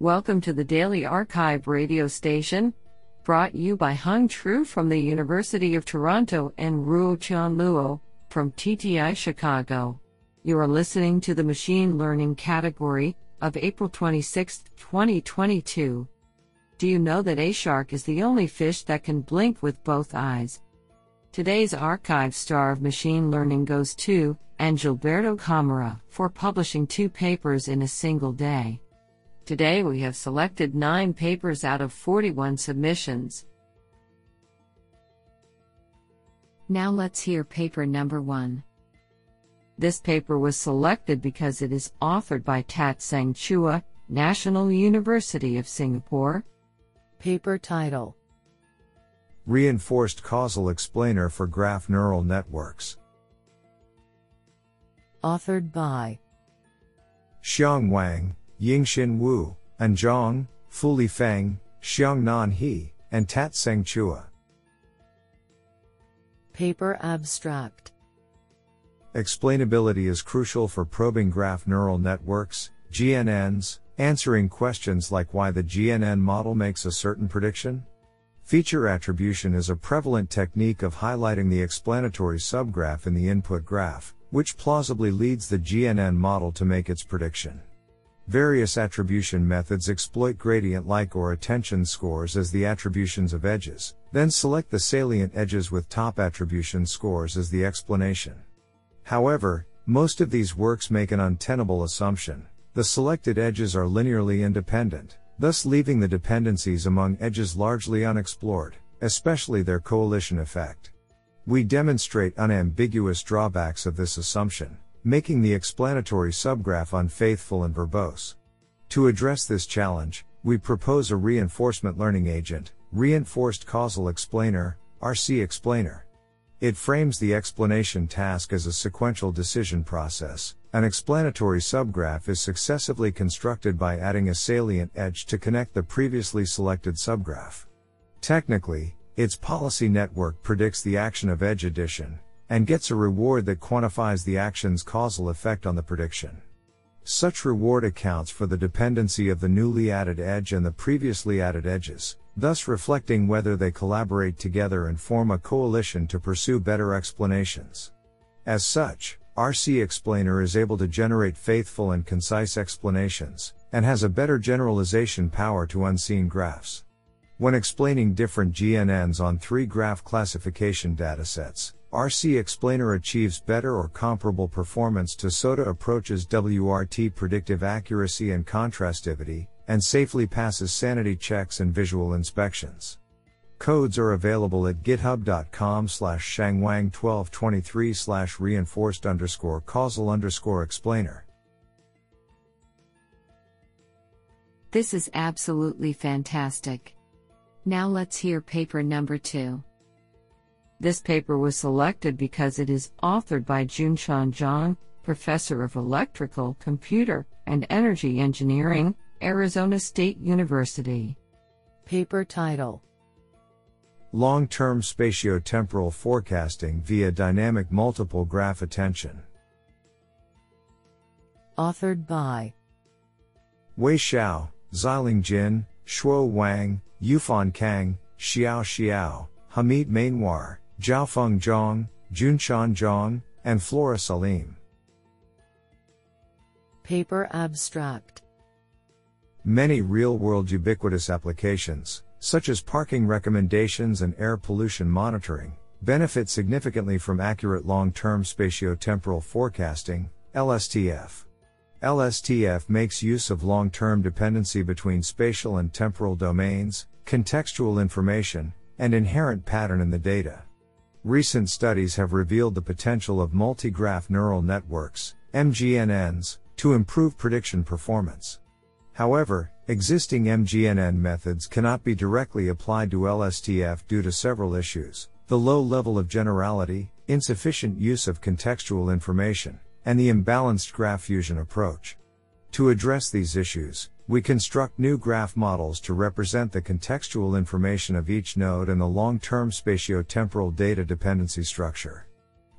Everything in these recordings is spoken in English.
Welcome to the Daily arXiv radio station, brought you by Hung Tru from the University of Toronto and Ruo Chan Luo from TTI Chicago. You are listening to the Machine Learning category of April 26, 2022. Do you know that a shark is the only fish that can blink with both eyes? Today's arXiv star of machine learning goes to Angilberto Camara for publishing two papers in a single day. Today we have selected 9 papers out of 41 submissions. Now let's hear paper number 1. This paper was selected because it is authored by Tat Seng Chua, National University of Singapore. Paper title Reinforced Causal Explainer for Graph Neural Networks. Authored by Xiang Wang, Yingxin Wu, An Zhang, Fuli Feng, Xiangnan He, and Tat Seng Chua. Paper Abstract Explainability is crucial for probing graph neural networks, GNNs, answering questions like why the GNN model makes a certain prediction. Feature attribution is a prevalent technique of highlighting the explanatory subgraph in the input graph, which plausibly leads the GNN model to make its prediction. Various attribution methods exploit gradient-like or attention scores as the attributions of edges, then select the salient edges with top attribution scores as the explanation. However, most of these works make an untenable assumption. The selected edges are linearly independent, thus leaving the dependencies among edges largely unexplored, especially their coalition effect. We demonstrate unambiguous drawbacks of this assumption, making the explanatory subgraph unfaithful and verbose. To address this challenge, we propose a reinforcement learning agent, Reinforced Causal Explainer, RC Explainer. It frames the explanation task as a sequential decision process. An explanatory subgraph is successively constructed by adding a salient edge to connect the previously selected subgraph. Technically, its policy network predicts the action of edge addition, and gets a reward that quantifies the action's causal effect on the prediction. Such reward accounts for the dependency of the newly added edge and the previously added edges, thus reflecting whether they collaborate together and form a coalition to pursue better explanations. As such, RC Explainer is able to generate faithful and concise explanations, and has a better generalization power to unseen graphs. When explaining different GNNs on three graph classification datasets, RC Explainer achieves better or comparable performance to SOTA approaches WRT predictive accuracy and contrastivity, and safely passes sanity checks and visual inspections. Codes are available at github.com slash xiangwang1223 slash reinforced underscore causal underscore explainer. This is absolutely fantastic. Now let's hear paper number two. This paper was selected because it is authored by Junshan Zhang, Professor of Electrical, Computer, and Energy Engineering, Arizona State University. Paper title Long term spatiotemporal forecasting via dynamic multiple graph attention. Authored by Wei Xiao, Zhiling Jin, Shuo Wang, Yufan Kang, Xiao Xiao, Hamid Menouar, Zhaofeng Zhang, Junshan Zhang, and Flora Salim. Paper Abstract Many real world ubiquitous applications, such as parking recommendations and air pollution monitoring, benefit significantly from accurate long term spatiotemporal forecasting, LSTF. LSTF makes use of long term dependency between spatial and temporal domains, contextual information, and inherent pattern in the data. Recent studies have revealed the potential of multi-graph neural networks, MGNNs, to improve prediction performance. However, existing MGNN methods cannot be directly applied to LSTF due to several issues the low level of generality, insufficient use of contextual information, and the imbalanced graph fusion approach. To address these issues, we construct new graph models to represent the contextual information of each node and the long-term spatiotemporal data dependency structure.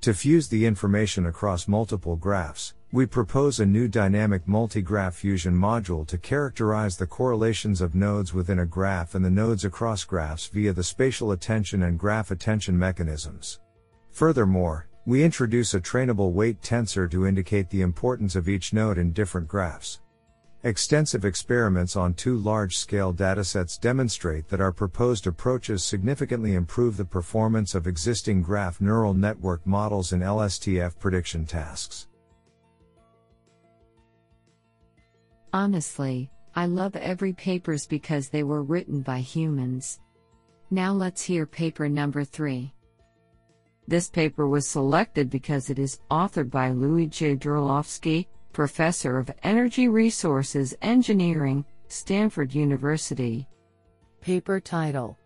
To fuse the information across multiple graphs, we propose a new dynamic multigraph fusion module to characterize the correlations of nodes within a graph and the nodes across graphs via the spatial attention and graph attention mechanisms. Furthermore, we introduce a trainable weight tensor to indicate the importance of each node in different graphs. Extensive experiments on two large scale datasets demonstrate that our proposed approaches significantly improve the performance of existing graph neural network models in LSTF prediction tasks. Honestly, I love every papers because they were written by humans. Now let's hear paper number 3. This paper was selected because it is authored by Louis J. Durlofsky, Professor of Energy Resources Engineering, Stanford University. Paper title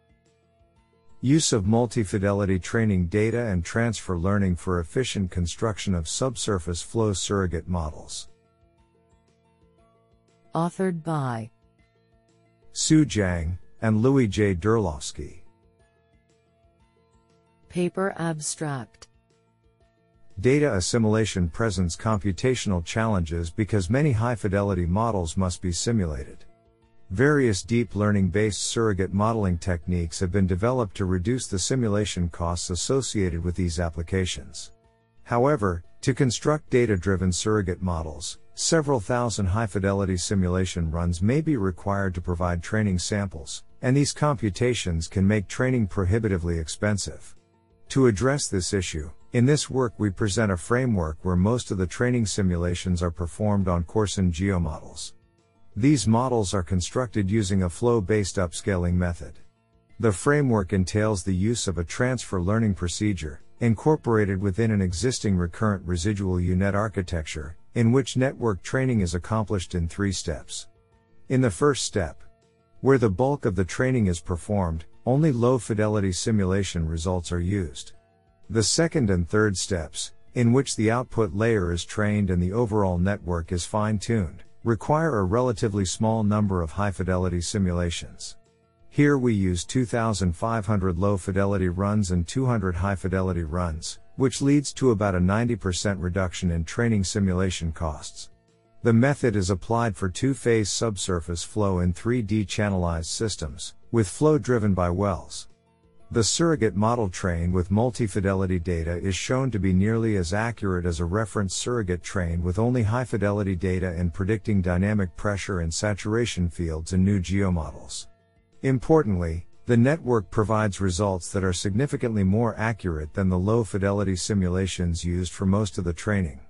Use of multi-fidelity training data and transfer learning for efficient construction of subsurface flow surrogate models. Authored by Su Zhang and Louis J. Durlofsky. Paper Abstract Data assimilation presents computational challenges because many high fidelity models must be simulated. Various deep learning based surrogate modeling techniques have been developed to reduce the simulation costs associated with these applications. However, to construct data driven surrogate models, several thousand high fidelity simulation runs may be required to provide training samples, and these computations can make training prohibitively expensive. To address this issue, in this work we present a framework where most of the training simulations are performed on coarse geomodels. These models are constructed using a flow-based upscaling method. The framework entails the use of a transfer learning procedure, incorporated within an existing recurrent residual U-Net architecture, in which network training is accomplished in three steps. In the first step, where the bulk of the training is performed, only low fidelity simulation results are used. The second and third steps, in which the output layer is trained and the overall network is fine tuned, require a relatively small number of high fidelity simulations. Here we use 2500 low fidelity runs and 200 high fidelity runs, which leads to about a 90% reduction in training simulation costs. The method is applied for two phase subsurface flow in 3D channelized systems, with flow driven by wells. The surrogate model trained with multi-fidelity data is shown to be nearly as accurate as a reference surrogate trained with only high-fidelity data in predicting dynamic pressure and saturation fields in new geomodels. Importantly, the network provides results that are significantly more accurate than the low-fidelity simulations used for most of the training.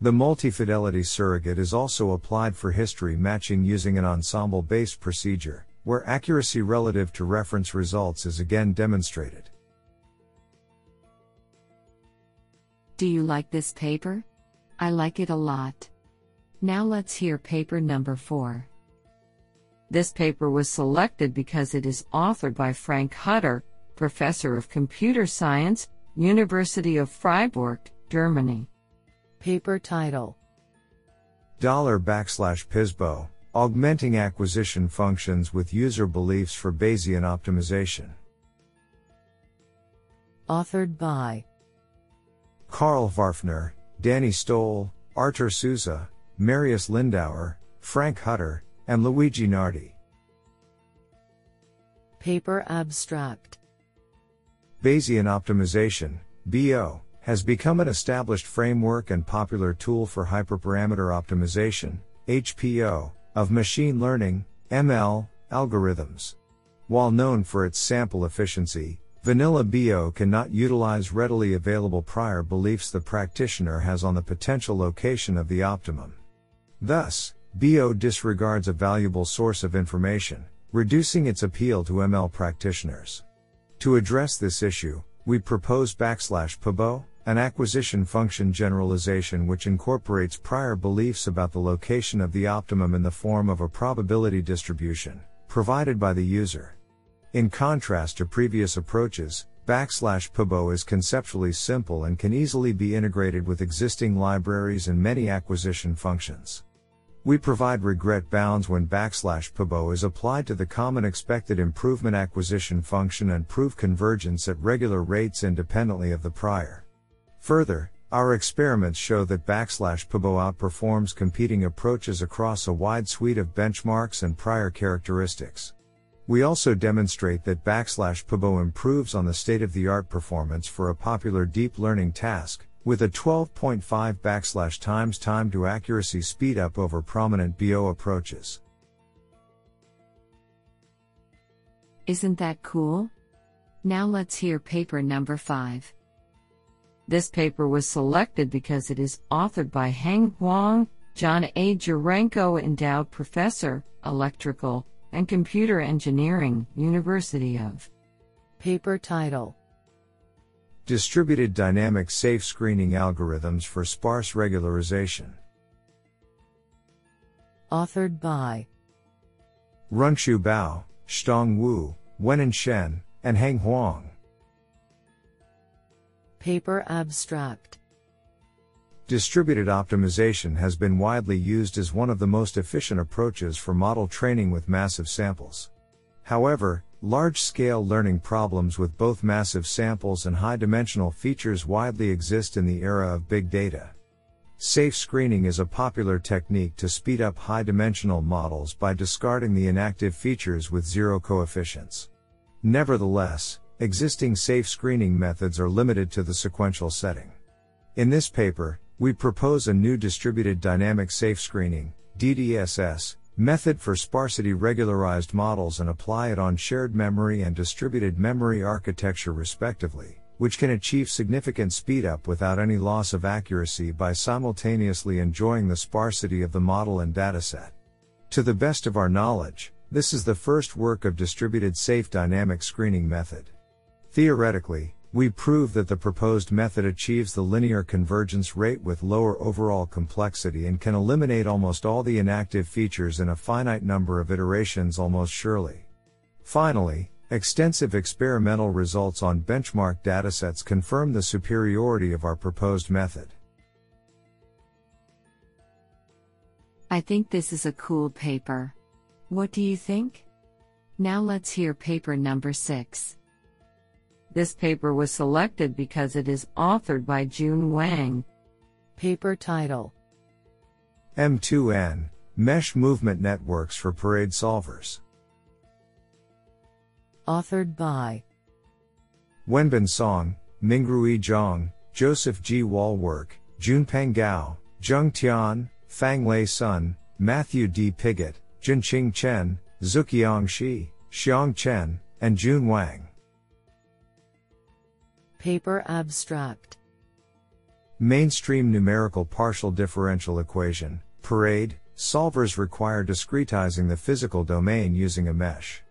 The multi-fidelity surrogate is also applied for history matching using an ensemble-based procedure, where accuracy relative to reference results is again demonstrated. Do you like this paper? I like it a lot. Now let's hear paper number 4. This paper was selected because it is authored by Frank Hutter, Professor of Computer Science, University of Freiburg, Germany. Paper title Dollar backslash PIBO, augmenting acquisition functions with user beliefs for Bayesian optimization. Authored by Carl Hvarfner, Danny Stoll, Artur Souza, Marius Lindauer, Frank Hutter, and Luigi Nardi. Paper Abstract Bayesian optimization, BO, has become an established framework and popular tool for hyperparameter optimization, HPO, of machine learning, ML, algorithms. While known for its sample efficiency, vanilla BO cannot utilize readily available prior beliefs the practitioner has on the potential location of the optimum. Thus, BO disregards a valuable source of information, reducing its appeal to ML practitioners. To address this issue, we propose backslash PIBO, an acquisition function generalization which incorporates prior beliefs about the location of the optimum in the form of a probability distribution, provided by the user. In contrast to previous approaches, backslash PIBO is conceptually simple and can easily be integrated with existing libraries and many acquisition functions. We provide regret bounds when backslash PIBO is applied to the common expected improvement acquisition function and prove convergence at regular rates independently of the prior. Further, Our experiments show that backslash PIBO outperforms competing approaches across a wide suite of benchmarks and prior characteristics. We also demonstrate that backslash PIBO improves on the state of the art performance for a popular deep learning task, with a 12.5 backslash times time to accuracy speed up over prominent BO approaches. Isn't that cool? Now let's hear paper number 5. This paper was selected because it is authored by Heng Huang, John A. Jurenko Endowed Professor, Electrical and Computer Engineering, University of. Paper title Distributed Dynamic Safe Screening Algorithms for Sparse Regularization. Authored by Runxue Bao, Xidong Wu, Wenan Shen, and Heng Huang. Paper abstract Distributed optimization has been widely used as one of the most efficient approaches for model training with massive samples. However, large scale learning problems with both massive samples and high dimensional features widely exist in the era of big data. Safe screening is a popular technique to speed up high dimensional models by discarding the inactive features with zero coefficients. Nevertheless, existing safe screening methods are limited to the sequential setting. In this paper, we propose a new distributed dynamic safe screening, DDSS, method for sparsity regularized models and apply it on shared memory and distributed memory architecture respectively, which can achieve significant speedup without any loss of accuracy by simultaneously enjoying the sparsity of the model and dataset. To the best of our knowledge, this is the first work of distributed safe dynamic screening method. Theoretically, we prove that the proposed method achieves the linear convergence rate with lower overall complexity and can eliminate almost all the inactive features in a finite number of iterations almost surely. Finally, extensive experimental results on benchmark datasets confirm the superiority of our proposed method. I think this is a cool paper. What do you think? Now let's hear paper number 6. This paper was selected because it is authored by Jun Wang. Paper title M2N Mesh Movement Networks for PDE Solvers. Authored by Wenbin Song, Mingrui Zhang, Joseph G. Wallwork, Junpeng Gao, Zheng Tian, Fanglei Sun, Matthew D. Piggott, Junqing Chen, Zuoqiang Shi, Xiang Chen, and Jun Wang. Paper abstract Mainstream numerical partial differential equation, PDE, solvers require discretizing the physical domain using a mesh.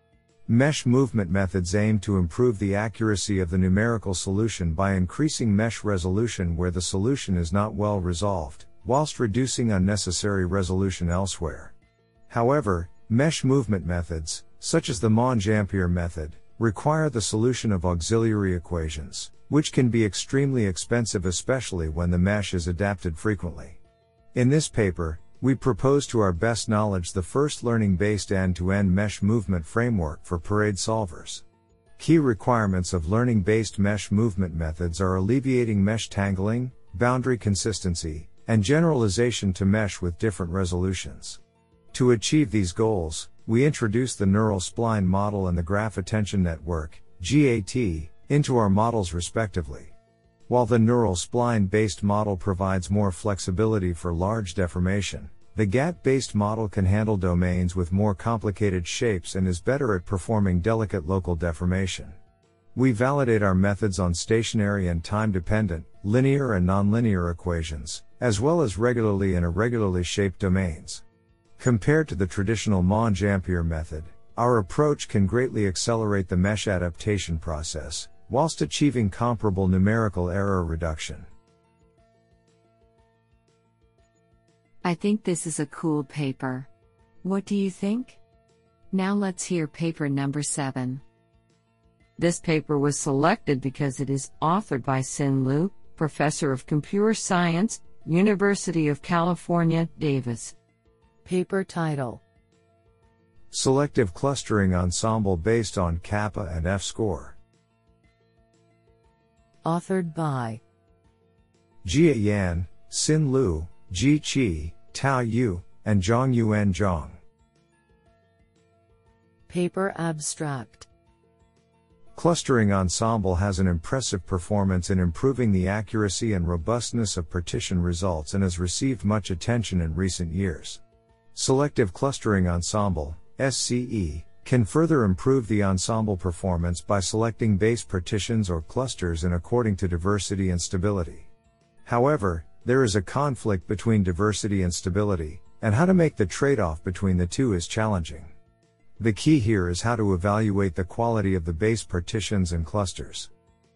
Mesh movement methods aim to improve the accuracy of the numerical solution by increasing mesh resolution where the solution is not well resolved, whilst reducing unnecessary resolution elsewhere. However, mesh movement methods, such as the Monge-Ampere method, require the solution of auxiliary equations, which can be extremely expensive especially when the mesh is adapted frequently. In this paper, we propose to our best knowledge the first learning based end to end mesh movement framework for PDE solvers. Key requirements of learning based mesh movement methods are alleviating mesh tangling, boundary consistency, and generalization to mesh with different resolutions. To achieve these goals, we introduce the neural spline model and the graph attention network, GAT, into our models respectively. While the neural spline based model provides more flexibility for large deformation, the GAT based model can handle domains with more complicated shapes and is better at performing delicate local deformation. We validate our methods on stationary and time dependent, linear and nonlinear equations, as well as regularly and irregularly shaped domains. Compared to the traditional Monge-Ampere method, our approach can greatly accelerate the mesh adaptation process, whilst achieving comparable numerical error reduction. I think this is a cool paper. What do you think? Now let's hear paper number 7. This paper was selected because it is authored by Xin Lu, Professor of Computer Science, University of California, Davis. Paper title Selective Clustering Ensemble based on kappa and F score. Authored by Jia Yan, Xin Lu, Ji Qi, Tao Yu, and Zhang Yuan Zhang. Paper Abstract Clustering Ensemble has an impressive performance in improving the accuracy and robustness of partition results and has received much attention in recent years. Selective Clustering Ensemble, SCE, can further improve the ensemble performance by selecting base partitions or clusters in according to diversity and stability. However, there is a conflict between diversity and stability, and how to make the trade off between the two is challenging. The key here is how to evaluate the quality of the base partitions and clusters.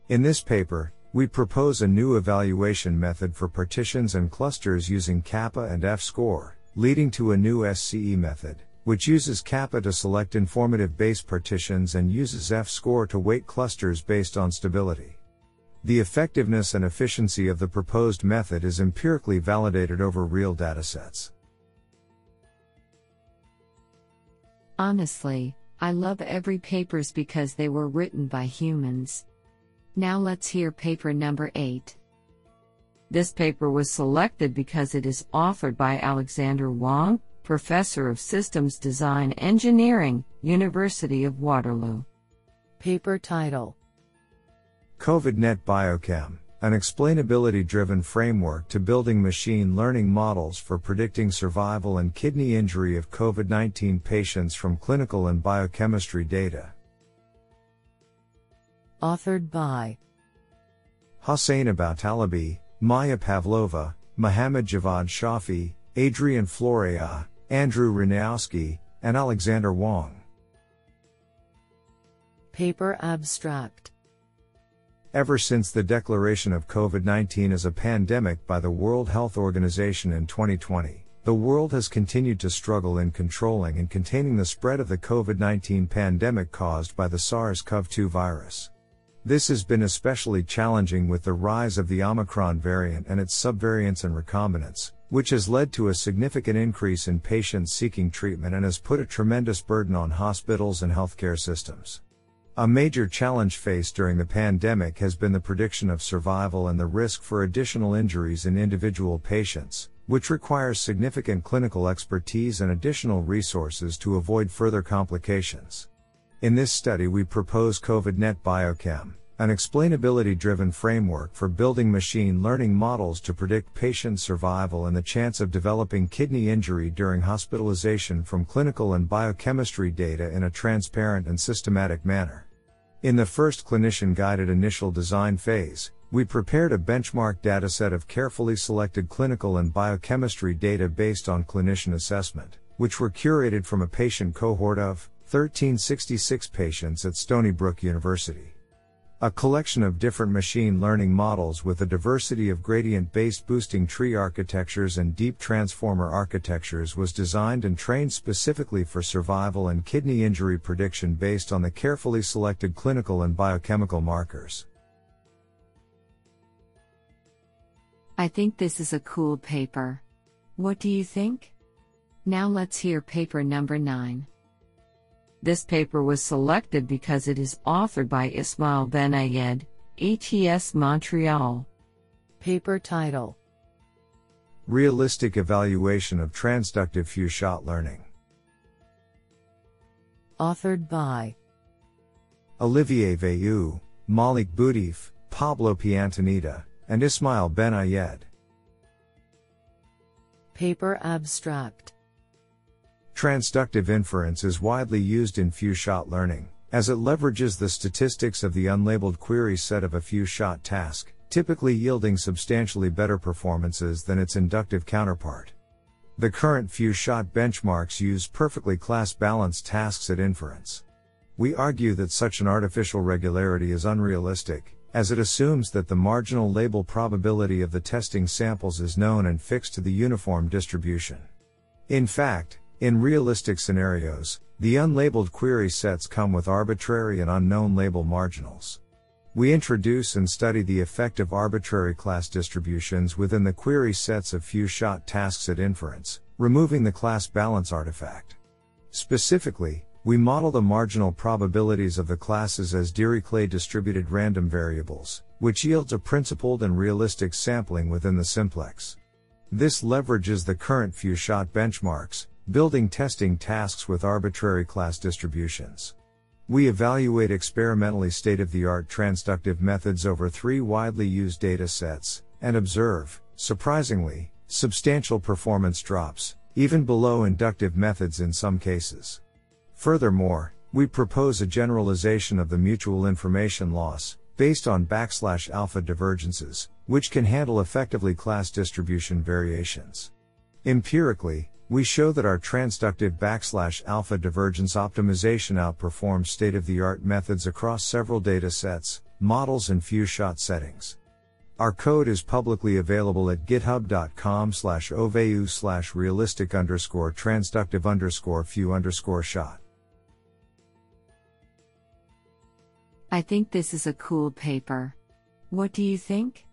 In this paper, we propose a new evaluation method for partitions and clusters using kappa and F score, leading to a new SCE method, which uses kappa to select informative base partitions and uses F score to weight clusters based on stability. The effectiveness and efficiency of the proposed method is empirically validated over real datasets. Honestly, I love every papers because they were written by humans. Now let's hear paper number 8. This paper was selected because it is authored by Alexander Wong, Professor of Systems Design Engineering, University of Waterloo. Paper title COVIDNet Biochem an explainability driven framework to building machine learning models for predicting survival and kidney injury of COVID 19 patients from clinical and biochemistry data. Authored by Hossein Aboutalebi, Maya Pavlova, Mohammad Javad Shafiee, Adrian Florea, Andrew Ranowski, and Alexander Wong. Paper Abstract Ever since the declaration of COVID 19 as a pandemic by the World Health Organization in 2020, the world has continued to struggle in controlling and containing the spread of the COVID 19 pandemic caused by the SARS CoV 2 virus. This has been especially challenging with the rise of the Omicron variant and its subvariants and recombinants, which has led to a significant increase in patients seeking treatment and has put a tremendous burden on hospitals and healthcare systems. A major challenge faced during the pandemic has been the prediction of survival and the risk for additional injuries in individual patients, which requires significant clinical expertise and additional resources to avoid further complications. In this study, we propose COVIDNet Biochem, an explainability driven framework for building machine learning models to predict patient survival and the chance of developing kidney injury during hospitalization from clinical and biochemistry data in a transparent and systematic manner. In the first clinician guided initial design phase, we prepared a benchmark dataset of carefully selected clinical and biochemistry data based on clinician assessment, which were curated from a patient cohort of 1366 patients at Stony Brook University. A collection of different machine learning models with a diversity of gradient based boosting tree architectures and deep transformer architectures was designed and trained specifically for survival and kidney injury prediction based on the carefully selected clinical and biochemical markers. I think this is a cool paper. What do you think? Now let's hear paper number 9. This paper was selected because it is authored by Ismail Ben Ayed, ETS Montreal. Paper title Realistic Evaluation of Transductive Few Shot Learning. Authored by Olivier Veilleux, Malik Boudiaf, Pablo Piantanida, and Ismail Ben-Ayed. Paper Abstract Transductive inference is widely used in few shot learning, as it leverages the statistics of the unlabeled query set of a few shot task, typically yielding substantially better performances than its inductive counterpart. The current few shot benchmarks use perfectly class balanced tasks at inference. We argue that such an artificial regularity is unrealistic, as it assumes that the marginal label probability of the testing samples is known and fixed to the uniform distribution. In fact, in realistic scenarios, the unlabeled query sets come with arbitrary and unknown label marginals. We introduce and study the effect of arbitrary class distributions within the query sets of few shot tasks at inference, removing the class balance artifact. Specifically, we model the marginal probabilities of the classes as Dirichlet distributed random variables, which yields a principled and realistic sampling within the simplex. This leverages the current few shot benchmarks, building testing tasks with arbitrary class distributions. We evaluate experimentally state of the art transductive methods over three widely used data sets, and observe, surprisingly, substantial performance drops, even below inductive methods in some cases. Furthermore, we propose a generalization of the mutual information loss, based on backslash alpha divergences, which can handle effectively class distribution variations. Empirically, we show that our transductive backslash alpha divergence optimization outperforms state of the art methods across several data sets, models, and few shot settings. Our code is publicly available at github.com slash oveu slash realistic underscore transductive underscore few underscore shot. I think this is a cool paper. What do you think?